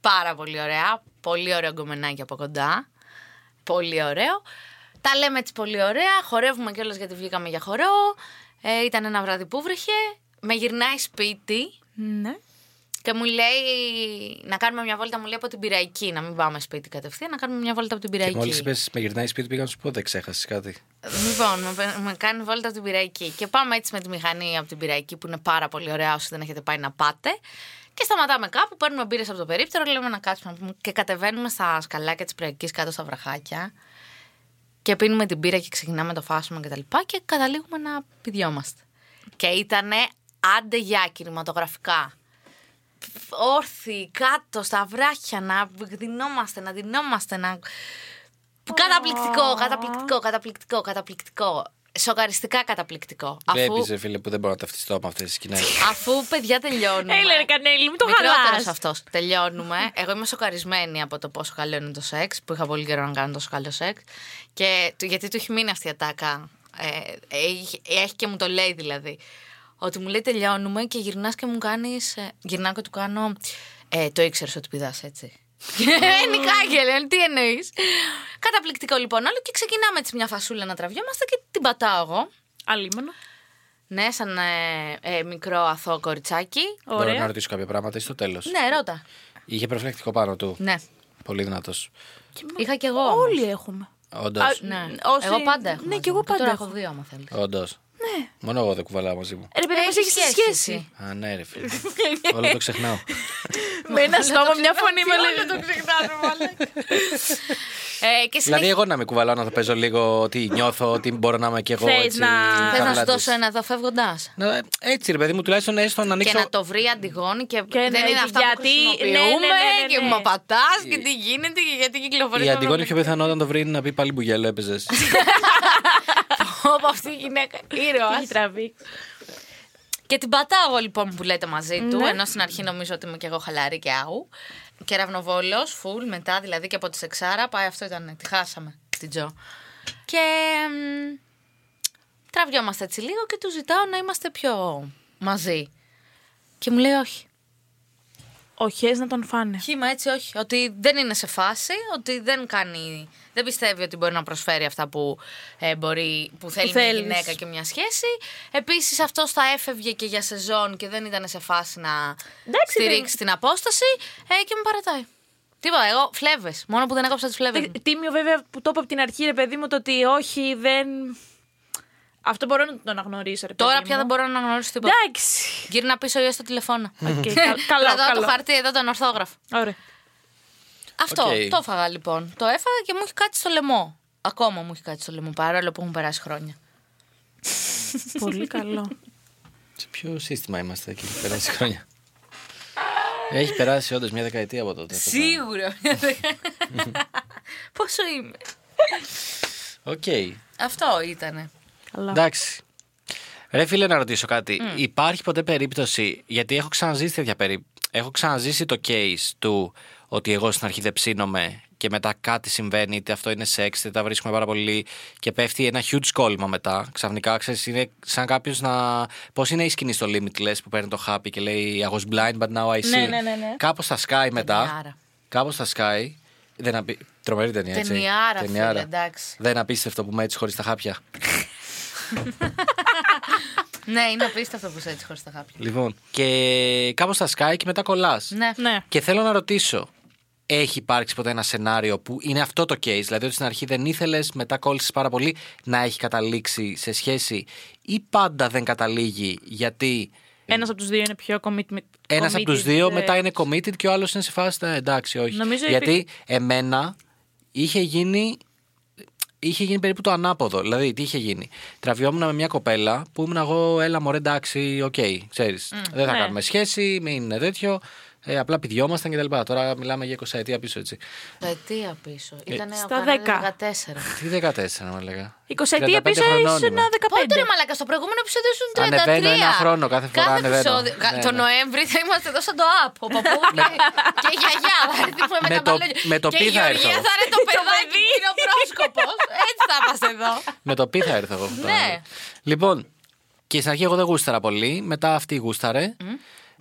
Πάρα πολύ ωραία. Πολύ ωραίο γκομενάκι από κοντά. Πολύ ωραίο. Τα λέμε έτσι πολύ ωραία. Χορεύουμε κιόλας γιατί βγήκαμε για χορό. Ε, ήταν ένα βράδυ που βρέχε. Με γυρνάει σπίτι Ναι. και μου λέει να κάνουμε μια βόλτα. Μου λέει από την πυραϊκή. Να μην πάμε σπίτι κατευθείαν, να κάνουμε μια βόλτα από την Και πυραϊκή. μόλις είπες με γυρνάει σπίτι, πήγα να σου πω δεν ξέχασες κάτι. Λοιπόν, με, με κάνει βόλτα από την πυραϊκή. Και πάμε έτσι με τη μηχανή από την πυραϊκή που είναι πάρα πολύ ωραία. Όσοι δεν έχετε πάει να πάτε. Και σταματάμε κάπου, παίρνουμε μπύρες από το περίπτερο, λέμε να κάτσουμε να πούμε. Και κατεβαίνουμε στα σκαλάκια της πυραϊκή κάτω στα βραχάκια. Και πίνουμε την πύρα και ξεκινάμε το φάσμα και τα λοιπά. Και καταλήγουμε να πηδιόμαστε. Και ήτανε άντε για κινηματογραφικά. Όρθιοι, κάτω, στα βράχια, να γδινόμαστε, να δινόμαστε, να Καταπληκτικό, καταπληκτικό, καταπληκτικό, καταπληκτικό. Σοκαριστικά καταπληκτικό. Αφού, Βλέπει, φίλε, που δεν μπορώ να ταυτιστώ με αυτές τις σκηνές. αφού παιδιά τελειώνουμε. Έλα ρε Κανέλη, μην το Μικρότερος χαλάς. αυτός. Τελειώνουμε. Εγώ είμαι σοκαρισμένη από το πόσο καλό είναι το σεξ, που είχα πολύ καιρό να κάνω τόσο καλό σεξ. Και του- γιατί του έχει μείνει αυτή η ατάκα. Ε, έχει, έχει και μου το λέει δηλαδή. Ότι μου λέει τελειώνουμε και γυρνάς και μου κάνεις... Ε, γυρνάω και του κάνω... Ε, το ήξερες ότι πηδάς έτσι. Νικάγε, λέει, τι εννοείς; Καταπληκτικό λοιπόν όλο και ξεκινάμε έτσι μια φασούλα να τραβιόμαστε και την πατάω εγώ. Αλίμονο. Ναι, σαν ε, ε, μικρό αθώο κοριτσάκι. Μπορώ να Ωραία. ρωτήσω κάποια πράγματα ή στο τέλος. Ναι, ρώτα. Είχε προφυλακτικό πάνω του. Ναι. Πολύ δυνατός. Είχα κι εγώ. όμως. Όλοι έχουμε. Όντως. Α, Ναι. Όσοι- Εγώ πάντα έχω. Ναι, μαζί και εγώ μου. πάντα Τώρα έχω. έχω δύο, άμα θέλεις. Όντως. Ναι. Μόνο εγώ δεν κουβαλάω μαζί μου. Ρε παιδί μας έχεις σχέση. Α, ναι, ρε φίλε. Όλο το ξεχνάω. Με ένα στόμα, μια φωνή με Όλο λέει. το ξεχνάμε, μάλλον. Ε, και Δηλαδή, συνέχεια. εγώ να με κουβαλάω να το παίζω λίγο ότι νιώθω ότι μπορώ να είμαι κι εγώ Θες έτσι. να- Θε να σου χαμηλά δώσω της. ένα εδώ φεύγοντας. Να- Έτσι, ρε παιδί μου, τουλάχιστον έστω να Και ανοίξω. να το βρει αντιγόνη και, Και δεν ναι, είναι αυτά που γιατί- χρησιμοποιούμε ναι, ναι, ναι, ναι, και ναι. μου πατάς και τι γίνεται και γιατί κυκλοφορεί. Η Αντιγόνη πιο πιθανό όταν το βρει είναι να πει πάλι μπουγέλο έπαιζες. Από αυτή η γυναίκα. Ήρωας. Έχει τραβήξει. Και την πατάω εγώ λοιπόν που λέτε μαζί του, Ναι. ενώ στην αρχή νομίζω ότι είμαι και εγώ χαλαρή και άγου. Και ραυνοβόλο, φουλ, μετά δηλαδή και από τη Σεξάρα, πάει αυτό ήταν, τη χάσαμε την Τζο. Και μ, τραβιόμαστε έτσι λίγο και του ζητάω να είμαστε πιο μαζί. Και μου λέει όχι. Οχές να τον φάνε. Χήμα έτσι όχι. Ότι δεν είναι σε φάση, ότι δεν κάνει. Δεν πιστεύει ότι μπορεί να προσφέρει αυτά που, ε, μπορεί, που θέλει μια θέλεις. γυναίκα και μια σχέση. Επίσης αυτό θα έφευγε και για σεζόν και δεν ήταν σε φάση να Εντάξει, στηρίξει την απόσταση ε, και με παρατάει. Τι είπα, εγώ φλέβες. Μόνο που δεν έκοψα τις φλέβες. Ε, Τίμιο βέβαια που το είπα από την αρχή, ρε παιδί μου, το ότι όχι, δεν. Αυτό μπορώ να το αναγνωρίσω, ρε παιδί Τώρα μου. πια δεν μπορώ να αναγνωρίσω τίποτα. Εντάξει. Γύρνα πίσω ή στο τηλεφώνο. Οκ, κα- καλό, Κρατάω καλό. το χαρτί εδώ τον ορθόγραφο. Ωραία. Αυτό, Οκ. το έφαγα λοιπόν. Το έφαγα και μου έχει κάτσει στο λαιμό. Ακόμα μου έχει κάτσει στο λαιμό, παρόλο που έχουν περάσει χρόνια. Πολύ καλό. Σε ποιο σύστημα είμαστε εκεί, περάσει χρόνια; Έχει περάσει όντως μια δεκαετία από τότε. αυτό το πράγμα. Σίγουρα. Πόσο είμαι; Οκ. Αυτό ήτανε. Καλά. Εντάξει. Ρε φίλε, να ρωτήσω κάτι. Υπάρχει ποτέ περίπτωση, γιατί έχω ξαναζήσει τέτοια περίπτωση. Έχω ξαναζήσει το case του ότι εγώ στην αρχή δεν ψήνομαι και μετά κάτι συμβαίνει, είτε αυτό είναι σεξ, είτε τα βρίσκουμε πάρα πολύ και πέφτει ένα huge κόλλημα μετά. Ξαφνικά, ξέρεις, είναι σαν κάποιος να. Πώς είναι η σκηνή στο Limitless που παίρνει το happy και λέει I was blind, but now I see. Ναι, ναι, ναι, ναι. Κάπω στα Sky μετά. Ταινιάρα. Κάπως στα Sky. Δεν απει... Τρομερή ταινία, έτσι. Ταινιάρα, φίλε, Ταινιάρα. εντάξει. Δεν απίστευτο που είμαι έτσι χωρίς τα χάπια. Ναι, είναι απίστευτο που είσαι έτσι χωρίς τα χάπια. Λοιπόν, και κάπως στα Sky και μετά κολλάς. Ναι. Ναι. Και θέλω να ρωτήσω, έχει υπάρξει ποτέ ένα σενάριο που είναι αυτό το case, δηλαδή ότι στην αρχή δεν ήθελες, μετά κόλλησες πάρα πολύ, να έχει καταλήξει σε σχέση ή πάντα δεν καταλήγει γιατί Ένας από τους δύο είναι πιο commitment. ένας από τους committed, δύο ε, μετά είναι committed και ο άλλος είναι σε φάση «Ε, εντάξει, όχι. Νομίζω γιατί εμένα είχε γίνει. Είχε γίνει περίπου το ανάποδο. Δηλαδή, τι είχε γίνει. Τραβιόμουν με μια κοπέλα που ήμουν εγώ, έλα μωρέ, εντάξει, οκ, ξέρεις. Δεν θα Ναι. κάνουμε σχέση, μην είναι τέτοιο. Ε, απλά πηδιόμασταν και τα λοιπά. Τώρα μιλάμε για 20 ετία πίσω, έτσι. Αιτία πίσω. Ήταν Στα ο 10. 14. Τι 14 να έλεγα. 20 ετία 35 πίσω χρονών ήσουν είμαι. ένα 15. Πότε ρε μαλάκα, στο προηγούμενο επεισόδιο ήσουν 33. Ανεβαίνω ένα χρόνο, κάθε φορά ανεβαίνω. επεισόδιο. Ναι, Το ναι. Νοέμβρη θα είμαστε εδώ σαν το app. Ο παππούς και, και η γιαγιά θα έρθουμε με, Με τα το- μπαλόνια. με το και πι η θα Γεωργία έρθω. θα είναι το παιδάκι που είναι ο πρόσκοπος. Έτσι θα είμαστε εδώ. Με το πι θα έρθω εγώ. Ναι. Λοιπόν, και στην αρχή εγώ δεν γούσταρα πολύ. Μετά αυτή γούσταρε.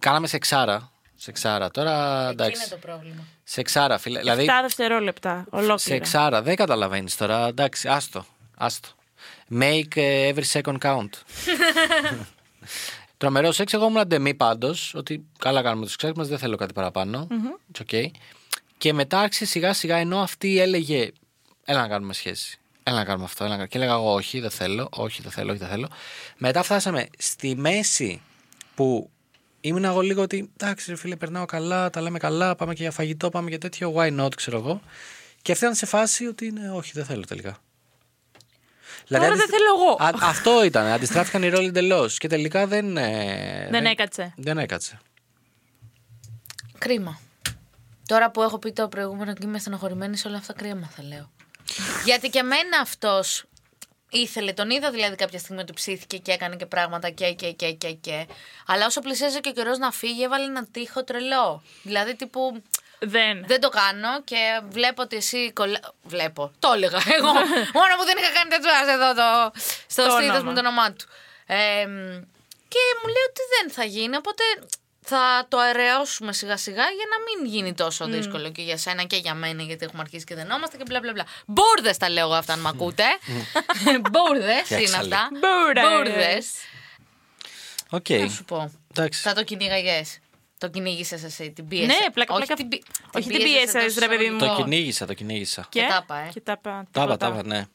Κάναμε σεξάρα. Σεξάρα. Τώρα Εκεί εντάξει. είναι το πρόβλημα. Σεξάρα, φίλε. Δηλαδή, 7 δευτερόλεπτα. Ολόκληρα. σεξάρα. Δεν καταλαβαίνεις τώρα. Εντάξει, άστο. άστο. Make ε, every second count. Τρομερός σεξ. Εγώ ήμουν ντεμή πάντως. Ότι καλά κάνουμε το σεξ μας, δεν θέλω κάτι παραπάνω. It's okay. Και μετά άρχισε σιγά σιγά ενώ αυτή έλεγε Έλα να κάνουμε σχέση. Έλα να κάνουμε αυτό. Έλα να... κάνουμε». Και έλεγα εγώ όχι, δεν θέλω. Όχι, δεν θέλω, όχι, δεν θέλω. Μετά φτάσαμε στη μέση που ήμουν εγώ λίγο ότι εντάξει, ρε φίλε, περνάω καλά, τα λέμε καλά, πάμε και για φαγητό, πάμε για τέτοιο. Why not, ξέρω εγώ. Και αυτή ήταν σε φάση ότι είναι όχι, δεν θέλω τελικά. Δηλαδή, Τώρα δεν αντισ- θέλω εγώ. Α, αυτό ήταν. Αντιστράφηκαν οι ρόλοι εντελώ. Και τελικά δεν. ε, Δεν έκατσε. Δεν έκατσε. Κρίμα. Τώρα που έχω πει το προηγούμενο και είμαι στενοχωρημένη σε όλα αυτά, κρίμα θα λέω. Γιατί και εμένα αυτός ήθελε, τον είδα δηλαδή κάποια στιγμή ότι ψήθηκε και έκανε και πράγματα και και και και και. Αλλά όσο πλησίαζε και ο καιρός να φύγει, έβαλε ένα τείχο τρελό. Δηλαδή τύπου. Δεν. Δεν το κάνω και βλέπω ότι εσύ κολλά... Βλέπω. Το έλεγα εγώ. Μόνο που δεν είχα κάνει τετουάζ εδώ το... στο Το στήθος όνομα. μου το όνομά του. Ε, και μου λέει ότι δεν θα γίνει, οπότε θα το αεραιώσουμε σιγά σιγά για να μην γίνει τόσο δύσκολο και για σένα και για μένα, γιατί έχουμε αρχίσει και δενόμαστε και μπλα μπλα μπλα. Μπούρδε τα λέω εγώ αυτά, αν με ακούτε. Μπούρδες είναι Φτιάξα αυτά. Μπούρδες. Μπούρδες. Οκ. Να σου πω. Εντάξει. Θα το κυνήγαγε. Το κυνήγησες εσύ, την πίεσες. Ναι, πλάκα, Όχι πλάκα. την, πι- Όχι την πίεσες πίεσες, εντός ρε παιδί μου. Το εισαγωγικών. κυνήγησα, το κυνήγησα. Και, τα είπα, ε. και τα είπα. Τα είπα, τίποτα. τα είπα, ναι.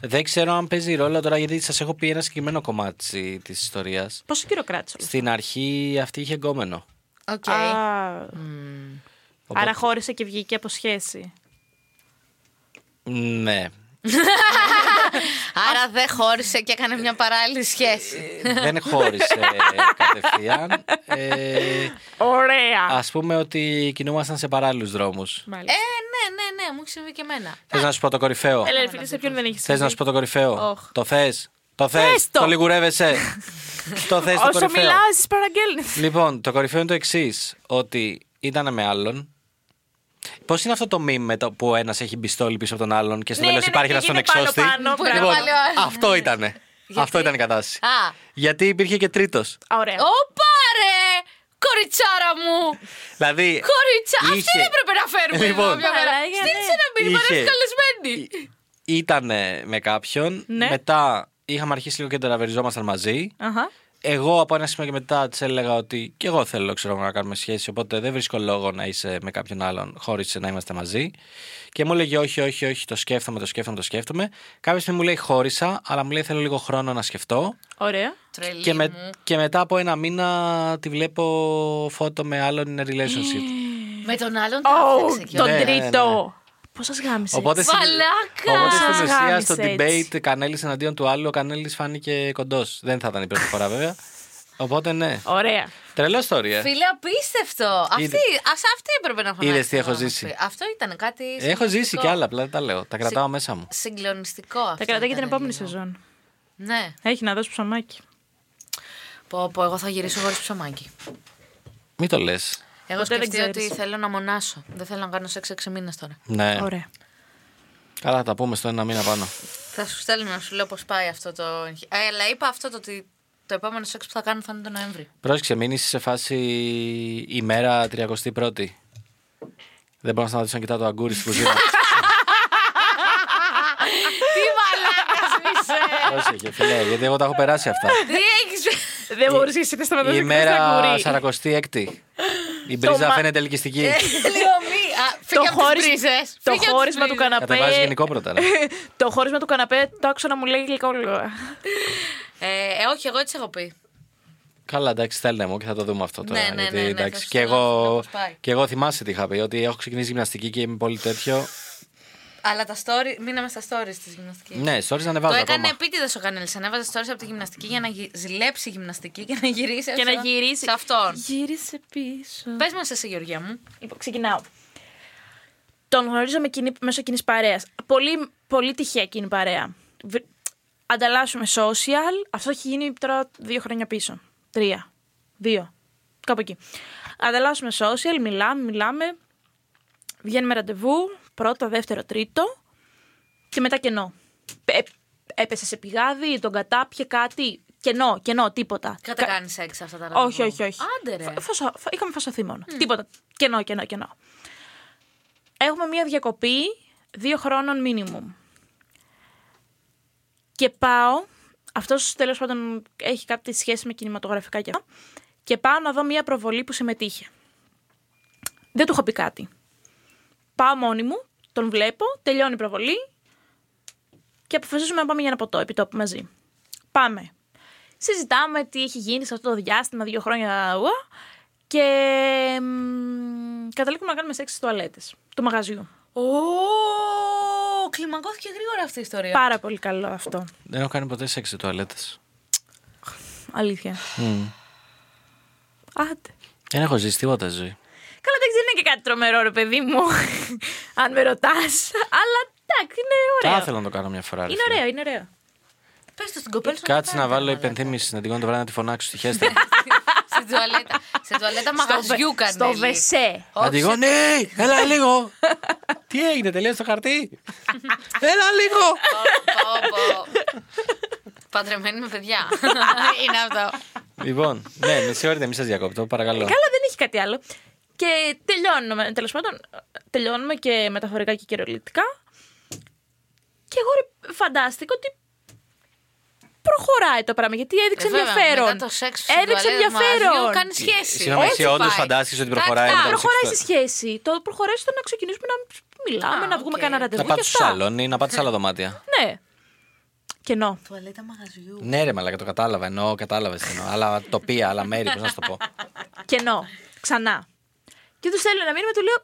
Δεν ξέρω αν παίζει ρόλο τώρα γιατί σας έχω πει ένα συγκεκριμένο κομμάτι της ιστορίας. Πόσο καιρό κράτησε όλο Στην αρχή αυτή είχε γκόμενο. Οκ. αυτό; Α, Οπότε- Άρα χώρισε και βγήκε από σχέση. Ναι. Άρα δεν χώρισε και έκανε μια παράλληλη σχέση. Δεν χώρισε κατευθείαν. Ε, Ωραία. Α πούμε ότι κινούμασταν σε παράλληλους δρόμους. Ε, Μάλιστα. ναι, ναι, ναι, μου έχει συμβεί και εμένα. Θες να σου πω το κορυφαίο; Έλα, ρε φίλε, σε ποιον δεν έχεις Θες να σου πω το κορυφαίο; Όχ. Το θες; Το θες; Θες το. Το λιγουρεύεσαι; το θες το Όσο κορυφαίο; μιλάς, τι παραγγέλνεις. Λοιπόν, το κορυφαίο είναι το εξής. Ότι ήταν με άλλον. Πώς είναι αυτό το meme με το που ο ένας έχει μπιστόλι πίσω από τον άλλον και στο Ναι, τέλος ναι, ναι, υπάρχει και ένας στον γίνεται πάνω, εξώστη; πάνω, Που είναι Λοιπόν, πάλι ο άλλος. αυτό ήταν. Αυτό ήταν η κατάσταση. Α, Γιατί υπήρχε και τρίτος. Ωραία. όπα ρε! Κοριτσάρα μου! Δηλαδή. Κορίτσα! Αυτή είχε- δεν έπρεπε να φέρουμε Λοιπόν. εδώ μια μέρα. Μαλάκια, Στείλτε ναι. ένα μήνυμα, να Είχε- είσαι καλεσμένης. Ήταν με κάποιον. Ναι. Μετά είχαμε αρχίσει λίγο και τεραβεριζόμασταν μαζί. Αχα. Εγώ από ένα σημείο και μετά της έλεγα ότι και εγώ θέλω ξέρω, να κάνουμε σχέση. Οπότε δεν βρίσκω λόγο να είσαι με κάποιον άλλον χωρίς να είμαστε μαζί. Και μου έλεγε όχι, όχι, όχι, το σκέφτομαι, το σκέφτομαι, το σκέφτομαι. Κάποια στιγμή μου λέει χώρισα, αλλά μου λέει θέλω λίγο χρόνο να σκεφτώ. Ωραία. Τρελή Και, με- μου. και μετά από ένα μήνα τη βλέπω φώτο με άλλον in a relationship. Με τον άλλον τα Ω, έφτιαξε και τον Ναι, ναι, τρίτο. Πώς σας γάμισε; Οπότε, στην- Μαλάκα! οπότε στην Σας ουσία γάμισε στο έτσι. debate Κανέλης εναντίον του άλλου, ο Κανέλης φάνηκε κοντός. Δεν θα ήταν η πρώτη φορά βέβαια. Οπότε ναι. Ωραία. Τρελό story, ε. Φίλε, απίστευτο. Αυτή, Είδε- ας, αυτή έπρεπε να έχω Είδες να τι έχω να μας ζήσει. πει. Αυτό ήταν κάτι. Έχω συγκλονιστικό. ζήσει κι άλλα, απλά δεν τα λέω. Τα κρατάω μέσα μου. Συγκλονιστικό αυτό. Θα κρατάει για την ήταν επόμενη λίγο. σεζόν. Ναι. Έχει να δώσει ψωμάκι. Πω, πω, εγώ θα γυρίσω χωρίς ψωμάκι. Μην το λες. Εγώ Ποτέ δεν σκεφτεί ότι ξέρεις. θέλω να μονάσω. Δεν θέλω να κάνω σεξ 6 μήνες τώρα. Ναι. Ωραία. Καλά, θα τα πούμε στο ένα μήνα πάνω. Θα σου στέλνω να σου λέω πώς πάει αυτό το. εγχει- Ε, αλλά είπα αυτό το ότι το επόμενο σεξ που θα κάνω θα είναι τον Νοέμβρη. Πρόσεξε, μην είσαι σε φάση ημέρα 31η. Δεν μπορώ να σταματήσω να κοιτάω το αγκούρι στην κουζίνα. Τι μαλάκα είσαι! Πρόσεχε, φιλέ, γιατί εγώ τα έχω περάσει αυτά. Τι έχει. Δεν μπορούσες εσύ να Η σταματήσει να ημέρα κοιτάς 46η. Η μπρίζα μα- φαίνεται ελκυστική. Λίγο μη. Α, Φύγε από τις χώρις- μπρίζες. Το Φύγε από τις χώρισμα του μπρίζες. καναπέ. Κατεβάζει γενικό πρώτα. ρε. Το χώρισμα του καναπέ το άκουσα να μου λέει γλυκόλογο. Ε, ε, όχι, εγώ έτσι έχω πει. Καλά, εντάξει, στέλνε μου και θα το δούμε αυτό τώρα. Ναι, ναι, γιατί, ναι, ναι, θα εντάξει, σου και, στείλω, θα σου πω εγώ, πώς πάει. και εγώ θυμάσαι τι είχα πει, ότι έχω ξεκινήσει γυμναστική και είμαι πολύ τέτοιο. Αλλά τα story, μείναμε στα stories της γυμναστικής. Ναι, stories να Το ανεβάζω έκανε ακόμα. επίτηδες ο Κανέλης. Ανέβαζε stories από τη γυμναστική για να γυ- ζηλέψει η γυμναστική και να γυρίσει. Και να σε- γυρίσει. Σε αυτόν. Γύρισε πίσω. Πες μας εσύ, Γεωργία μου. Λοιπόν, ξεκινάω. Τον γνωρίζω με κοινή, μέσω κοινής παρέας. Πολύ, πολύ τυχαία κοινή παρέα. Β- Ανταλλάσσουμε social. Αυτό έχει γίνει τώρα δύο χρόνια πίσω. Τρία. Δύο. Κάπου εκεί. Ανταλλάσσουμε social, μιλάμε, μιλάμε. Βγαίνουμε ραντεβού. Πρώτο, δεύτερο, τρίτο. Και μετά κενό. Ε, έπεσε σε πηγάδι, τον κατάπιε κάτι. Κενό, κενό, τίποτα. Κατά Κα- κάνεις σεξ αυτά τα ραντεβού. όχι, όχι, όχι. Άντε ρε. Φα- φασο- φα- είχαμε φασωθεί μόνο. Τίποτα. Κενό, κενό, κενό. Έχουμε μία διακοπή δύο χρόνων minimum. Και πάω, αυτός τέλος πάντων έχει κάποια σχέση με κινηματογραφικά και αυτά, και πάω να δω μία προβολή που συμμετείχε. Δεν του έχω πει κάτι. Πάω μόνη μου, τον βλέπω, τελειώνει η προβολή και αποφασίζουμε να πάμε για ένα ποτό επί τόπου μαζί. Πάμε. Συζητάμε τι έχει γίνει σε αυτό το διάστημα, δύο χρόνια. ουα, Και μ, καταλήγουμε να κάνουμε σεξ στις τουαλέτες του μαγαζιού. Ω, κλιμακώθηκε γρήγορα αυτή η ιστορία. Πάρα πολύ καλό αυτό. Δεν έχω κάνει ποτέ σεξ σε τουαλέτες. Αλήθεια. Άντε. Δεν έχω ζήσει τίποτα στη ζωή. Καλά, εντάξει, δεν είναι και κάτι τρομερό, ρε παιδί μου. αν με ρωτάς. Αλλά εντάξει, είναι Θα ωραίο. ήθελα να το κάνω μια φορά. ρε Είναι φίλε. ωραίο, είναι ωραίο. Πες το στην κοπέλα σου. Κάτσε να κάνει, βάλω μαλάκα. υπενθύμηση να την κάνω το βράδυ να τη φωνάξω στη χέστα. Στην τουαλέτα. Σε τουαλέτα μαγαζιού βε- κανένα. στο βεσέ. Να τη πω, ναι, έλα λίγο. Τι έγινε, τελείωσε το χαρτί; Έλα λίγο. Παντρεμένη με παιδιά. Είναι αυτό. Λοιπόν, ναι, με συγχωρείτε, μη σας διακόπτω, παρακαλώ. Καλά, δεν έχει κάτι άλλο. Και τελειώνουμε, τέλος πάντων, τελειώνουμε και μεταφορικά και κυριολεκτικά. Και εγώ ρε, φαντάστηκα ότι προχωράει το πράγμα, γιατί έδειξε Ε, βέβαια, ενδιαφέρον. Μετά το σεξ στην έδειξε τουαλέτα του μαγαζιού ενδιαφέρον. Κάνεις σχέση. Συγγνώμη, Έτσι εσύ όντως πάει. φαντάστηκες ότι Κάτι προχωράει άλλο. μετά το Προχωράει σεξ. στη σχέση. Το προχωράει στο να ξεκινήσουμε να μιλάμε, Α, να βγούμε οκ. κανένα Να ραντεβού. πάτε και στο αυτά. σαλόνι, να πάτε σε άλλα δωμάτια. Ναι. Κενό. Τουαλέτα μαγαζιού. Ναι, ρε, μαλάκα, το κατάλαβα. Εννοώ, κατάλαβες τι εννοώ. Άλλα τοπία, άλλα μέρη, πώς να σου το πω. Κενό. Ξανά. Και τους στέλνω ένα μήνυμα, του λέω.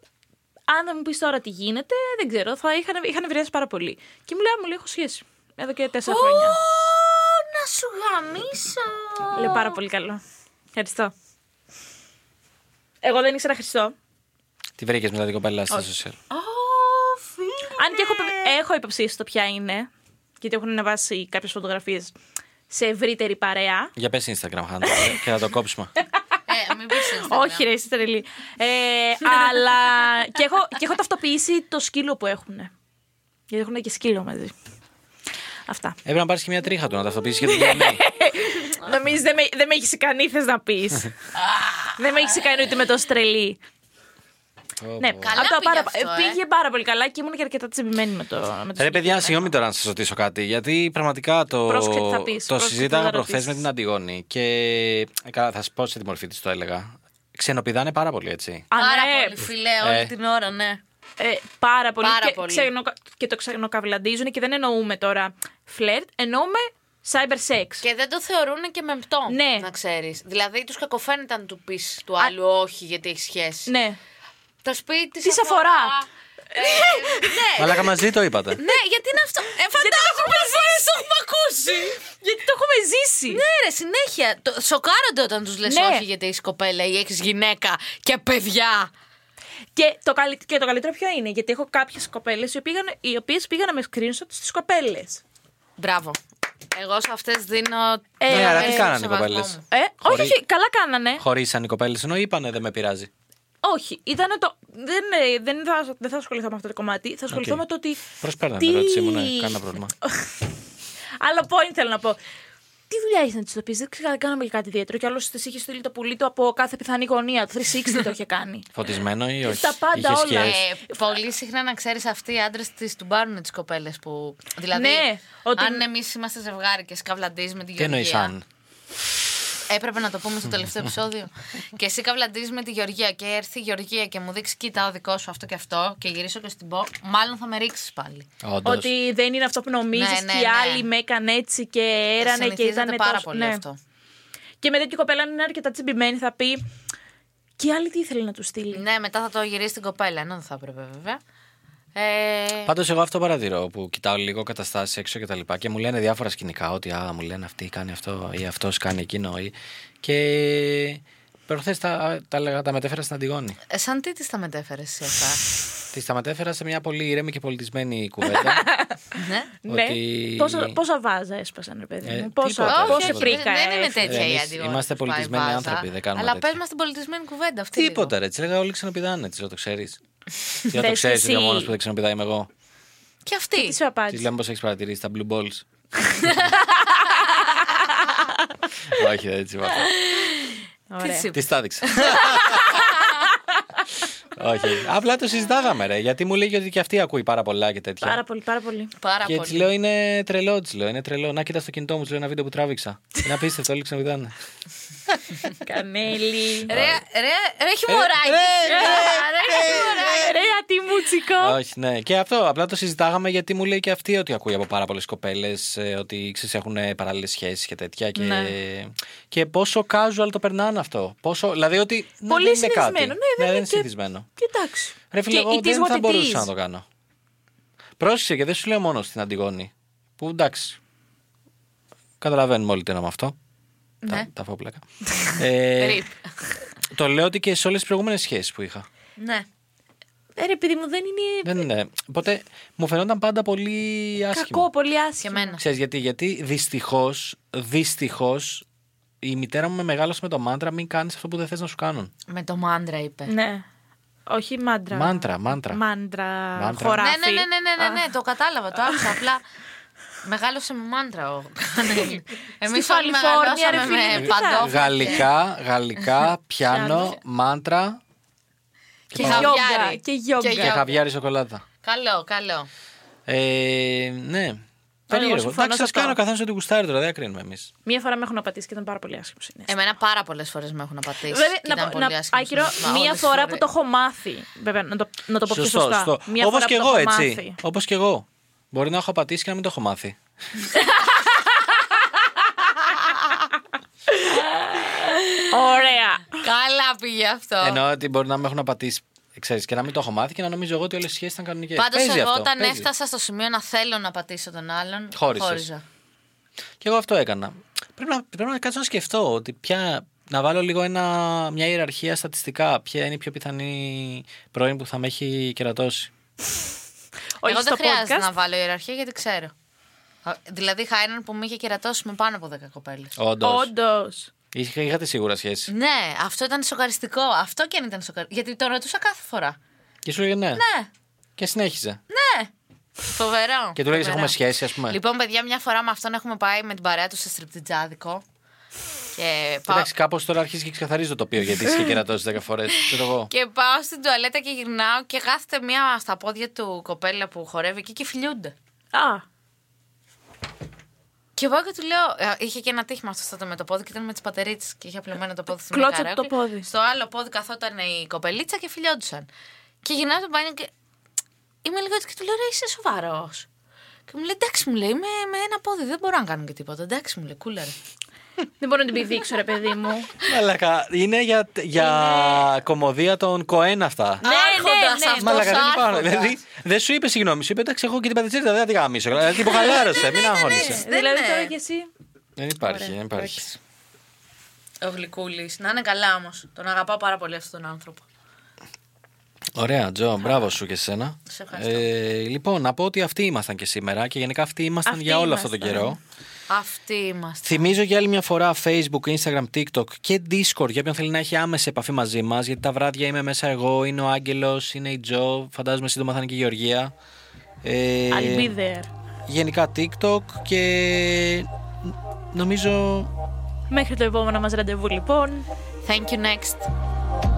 Αν δεν μου πεις τώρα τι γίνεται, δεν ξέρω. Θα είχαν, είχαν ευριάσει πάρα πολύ. Και μου λέει, «Α, μου λέει, έχω σχέση. Εδώ και τέσσερα χρόνια. να σου γαμίσω. Λέω πάρα πολύ καλό. Ευχαριστώ. Εγώ δεν ήξερα Χριστό. Τι βρήκες μετά την κοπέλα στα social; Ω, φίλε. Αν και έχω, έχω υποψήσει το ποια είναι, γιατί έχουν ανεβάσει κάποιες φωτογραφίες σε ευρύτερη παρέα. Για πες Instagram, Χάντα, και θα το κόψουμε. Ε, μην πεις Instagram. Όχι, ρε, είσαι τρελή. Ε, αλλά και έχω, και έχω ταυτοποιήσει το σκύλο που έχουν. Γιατί έχουν και σκύλο μαζί. Αυτά. Έπρεπε να πάρεις και μια τρίχα του να ταυτοποιήσεις και την DNA. Νομίζεις δεν με, δεν με έχεις ικανή, θες να πεις. δεν με έχεις ικανή ούτε με το στρελή. Ναι, Καλά από τα πήγε πάρα, αυτό, ε. πήγε πάρα πολύ καλά και ήμουν και αρκετά τσιμπημένη με το, με το Ρε παιδιά, συγγνώμη τώρα να σας ρωτήσω κάτι. Γιατί πραγματικά το, Πρόσεξε τι θα πεις, το πρόσεξε τι συζήταγα θα προχθές ρωτήσεις. με την Αντιγόνη. Και ε, καλά, θα σας πω σε τι μορφή της το έλεγα. Ξενοπηδάνε πάρα πολύ, έτσι. Α, Πάρα ναι, πολύ, φιλέ, όλη Ε. την ώρα, ναι. Ε, πάρα πολύ. Πάρα και, πολύ. ξενο- και το ξενοκαβλαντίζουν και δεν εννοούμε τώρα φλερτ, εννοούμε cyber sex. Και δεν το θεωρούν και μεμπτό. Ναι. Να ξέρεις. Δηλαδή τους κακοφαίνεται αν του πεις του άλλου όχι γιατί έχει σχέση. Ναι. Το σπίτι Τι σε σε αφορά; Ε, ναι. Μαλάκα μαζί το είπατε. ναι, γιατί είναι αυτό. Ε, φαντάζομαι πόσε φορέ το έχουμε ακούσει. Γιατί το έχουμε ζήσει έτσι. Ναι, ρε, συνέχεια. Το, σοκάρονται όταν τους λες Ναι. όχι γιατί είσαι κοπέλα ή έχεις γυναίκα και παιδιά. Και το, καλύ- και το καλύτερο ποιο είναι, γιατί έχω κάποιες κοπέλες οι, οποίες- οι οποίες πήγαν με screenshot στις κοπέλες. Μπράβο. Εγώ σε αυτές δίνω. Ε, Ναι, αλλά ε, τι ε, κάνανε οι σεβασμό κοπέλες; μου. Ε, όχι, Χωρί- όχι, καλά κάνανε. Χωρίσαν οι κοπέλες, ενώ είπανε δεν με πειράζει. Όχι, ήταν το. Δεν, ε, δεν, θα, δεν θα ασχοληθώ με αυτό το κομμάτι. Θα ασχοληθώ Οκ. με το ότι. Προσπέρνανε Τι- την ερώτησή μου, ναι, κανένα πρόβλημα. Άλλο point θέλω να πω. Τι δουλειά έχεις να τη το πει, δεν ξέρω, κάναμε και κάτι ιδιαίτερο. Και άλλος τη είχες στείλει το πουλί του από κάθε πιθανή γωνία. Το 360 το είχε κάνει. Φωτισμένο ή όχι; Τα πάντα Είχες όλα. σκιές. Ε, πολύ συχνά να ξέρεις αυτοί οι άντρες τις του πάρουν τις κοπέλες που. Δηλαδή, Ναι, ότι- αν εμείς είμαστε ζευγάρι και σκαβλαντίζει με τη Τι εννοείς Γεωργία. αν; Έπρεπε να το πούμε στο τελευταίο επεισόδιο. και εσύ καβλαντίζεις με τη Γεωργία και έρθει η Γεωργία και μου δείξει, κοίτα, ο δικός σου αυτό και αυτό, και γυρίσω και στην πω, μάλλον θα με ρίξεις πάλι. Όντως. Ότι δεν είναι αυτό που νομίζεις Ναι, ναι, και οι ναι. άλλοι με έκανε έτσι και έρανε και Συνηθίζεται ήταν πάρα τόσο... πολύ ναι. αυτό. Και με τέτοια κοπέλα, αν είναι αρκετά τσιμπημένη, θα πει. Και οι άλλοι τι ήθελε να τους στείλει; Ναι, μετά θα το γυρίσει στην κοπέλα, ενώ δεν θα έπρεπε βέβαια. Ε, Πάντως, εγώ αυτό παρατηρώ που κοιτάω λίγο καταστάσεις έξω και τα λοιπά και μου λένε διάφορα σκηνικά ότι α, μου λένε αυτή κάνει αυτό ή αυτός κάνει εκείνο. Ή... Και προχθές τα, τα, λέγα- τα μετέφερα στην Αντιγόνη. ε, σαν τι τη τα μετέφερες εσύ αυτά; Τη τα μετέφερα σε μια πολύ ήρεμη και πολιτισμένη κουβέντα. ναι. Ναι. ότι- Πόσα, πόσα βάζα έσπασαν, ρε παιδί Ε, μου. Πόσα, τίποτα, πόση τίποτα. πρίκα δεν είναι έφυγε. τέτοια η Εμείς Αντιγόνη. είμαστε που πάει πολιτισμένοι βάζα. άνθρωποι, δεν κάνουμε Αλλά τέτοια. πες μας την πολιτισμένη κουβέντα αυτή. Τίποτα ρε, της λέγα όλοι ξενοπηδάνε, της λέω το ξέρεις. Τι το Θες ξέρεις εσύ. ότι ο μόνος που δεν ξενοπηδάει είμαι εγώ. Και αυτή. Τι σου Της απάντησες; λέμε πώ έχεις παρατηρήσει τα blue balls. Όχι, δεν έτσι είπα. Τι Ωραία. της είπες; Της τα έδειξα. Όχι. Απλά το συζητάγαμε, ρε. Γιατί μου λέει ότι και αυτή ακούει πάρα πολλά και τέτοια. Πάρα πολύ, πάρα πολύ. Πάρα και της πολύ. λέω είναι τρελό, της λέω. Είναι τρελό. Να κοίτα στο κινητό μου, της λέω ένα βίντεο που τράβηξα. Είναι απίστευτο, όλοι ξενοπηδάνε. Κανέλη. Ρε, ρε, ρε, χιμωράκι. ρε, Ρε, χιμωράκι. Ρε, ατιμούτσικο. Όχι, ναι. Και αυτό, απλά το συζητάγαμε γιατί μου λέει και αυτή ότι ακούει από πάρα πολλές κοπέλες ότι ξέρεις, έχουν παράλληλες σχέσεις και τέτοια. Και, Ναι. και πόσο casual το περνάνε αυτό. Πόσο, δηλαδή ότι. ναι, Πολύ δεν είναι κάτι. συνηθισμένο. Ναι, δεν δεν είναι είναι και- συνηθισμένο. Κοιτάξτε. Ρε φίλε, Και εγώ it is δεν what θα it μπορούσα is. να το κάνω. Πρόσεξε και δεν σου λέω μόνο στην Αντιγόνη. Που εντάξει. Καταλαβαίνουμε όλοι τι εννοώ με αυτό. Ναι. Τα, τα φόπλακα. ε, Ρίπ. το λέω ότι και σε όλες τις προηγούμενες σχέσεις που είχα. Ναι. Ε, ρε, παιδί μου, δεν είναι Δεν είναι. Οπότε μου φαινόταν πάντα πολύ άσχημο. κακό, πολύ Και άσχημο. εμένα. Ξέρεις γιατί, γιατί δυστυχώς, δυστυχώς η μητέρα μου με μεγάλωσε με το μάντρα μην κάνεις αυτό που δεν θες να σου κάνουν. Με το μάντρα είπε. Ναι. Όχι μάντρα. Μάντρα, μάντρα. Μάντρα. Μάντρα. Χωράφι. Ναι, ναι, ναι, ναι, ναι, ναι, ναι, το κατάλαβα, το άκουσα. Απλά μεγάλωσε με μάντρα ο Κανέλη. Εμείς Στη όλοι Καλιφόρνια, ρε μεγαλώσαμε φίλε, με τι θα- παντόφλα. Γαλλικά, γαλλικά, πιάνο, μάντρα Και πάω. χαβιάρι. Και γιόγκα. Και και χαβιάρι σοκολάτα. Καλό, καλό. Ε, ναι. Περίεργο. συμφωνώ Εντάξει, σε σας αυτό. κάνω καθένας ό,τι γουστάρει τώρα, δεν κρίνουμε εμείς. Μία φορά με έχουν απατήσει και ήταν πάρα πολύ άσχημος συνέστημα. Εμένα πάρα πολλές φορές με έχουν απατήσει. Βέβαια, και να, ήταν πω- πολύ να, άσχημος Άκυρο, συναίσθημα μία όλες φορά τις που το φορές. έχω μάθει. Βέβαια, να το, να το πω πιο Σωστό, σωστά. σωστό. Μία Όπως φορά και που το εγώ, έχω έτσι. μάθει. Όπως και εγώ. Μπορεί να έχω πατήσει και να μην το έχω μάθει. Ωραία. Καλά πήγε αυτό. Εννοώ ότι μπορεί να με έχουν απατήσει, ξέρεις, και να μην το έχω μάθει και να νομίζω εγώ ότι όλες οι σχέσεις ήταν κανονικές. Πάντως, εγώ όταν έφτασα στο σημείο να θέλω να πατήσω τον άλλον, Χώρισες. χώριζα. Και εγώ αυτό έκανα. Πρέπει να, πρέπει να κάτσω να σκεφτώ ότι ποια, να βάλω λίγο ένα, μια ιεραρχία στατιστικά. Ποια είναι η πιο πιθανή πρώην που θα με έχει κερατώσει. Όχι εγώ στο δεν χρειάζεται podcast. να βάλω ιεραρχία γιατί ξέρω. Α, Δηλαδή, είχα έναν που με είχε κερατώσει με πάνω από 10 κοπέλες. Όντως. Όντως. Είχα, είχατε σίγουρα σχέση. Ναι, αυτό ήταν σοκαριστικό. Αυτό και αν ήταν σοκαριστικό. Γιατί το ρωτούσα κάθε φορά. Και σου λέγε ναι. Ναι, Και συνέχιζε. ναι. Φοβερό. Και του λέγες φοβερό. έχουμε σχέση, ας πούμε. Λοιπόν, παιδιά, μια φορά με αυτόν έχουμε πάει με την παρέα του σε στριπτιτζάδικο. Και πάω, Εντάξει, κάπως τώρα αρχίζει και ξεκαθαρίζει το τοπίο γιατί είσαι κερατώσει 10 φορές. Ξέρω εγώ. και πάω στην τουαλέτα και γυρνάω και κάθεται μία στα πόδια του κοπέλα που χορεύει εκεί και φιλιούνται. Α, Και εγώ και του λέω, ε, είχε και ένα τύχημα αυτό το με το πόδι και ήταν με τις πατερίτσες και είχε απλωμένο το πόδι στην Κλώτσε μια το καρέκλα. πόδι. Στο άλλο πόδι καθόταν η κοπελίτσα και φιλιόντουσαν. Και γυρνάω το μπάνιο και είμαι λίγο έτσι και του λέω, ρε, είσαι σοβαρός. Και μου λέει, εντάξει, μου λέει, με, με ένα πόδι δεν μπορώ να κάνω και τίποτα. Εντάξει, μου λέει, κούλαρε. Δεν μπορώ να την πηδήξω, ρε παιδί μου. Μαλακα, είναι για, για κομμωδία των Κοέν αυτά. Ναι, Άρχοντας ναι, ναι. αυτός, Μαλακα, δεν υπάρχουν. άρχοντας. Δηλαδή, δεν σου είπε συγγνώμη, σου είπε εντάξει, εγώ και την πατητσίτα δεν θα τη γαμίσω. Δηλαδή, που χαλάρωσε, μην αγχώνεσαι. ναι. δηλαδή τώρα κι εσύ. Δεν υπάρχει, Ωραία, δεν υπάρχει. εντάξει. Ο Γλυκούλης. Να είναι καλά όμως. Τον αγαπάω πάρα πολύ αυτόν τον άνθρωπο. Ωραία, Τζο, μπράβο σου και εσένα. Σε ευχαριστώ. Ε, λοιπόν, να πω ότι αυτοί ήμασταν και σήμερα και γενικά αυτοί ήμασταν Αυτοί για όλο αυτόν τον ήμασταν. καιρό. Αυτοί είμαστε. Θυμίζω για άλλη μια φορά Facebook, Instagram, TikTok και Discord για όποιον θέλει να έχει άμεση επαφή μαζί μας. Γιατί τα βράδια είμαι μέσα εγώ, είναι ο Άγγελος, είναι η Τζο, φαντάζομαι σύντομα θα είναι και η Γεωργία. Ε, I'll be there. γενικά TikTok και νομίζω Μέχρι το επόμενο μας ραντεβού λοιπόν. Thank you next.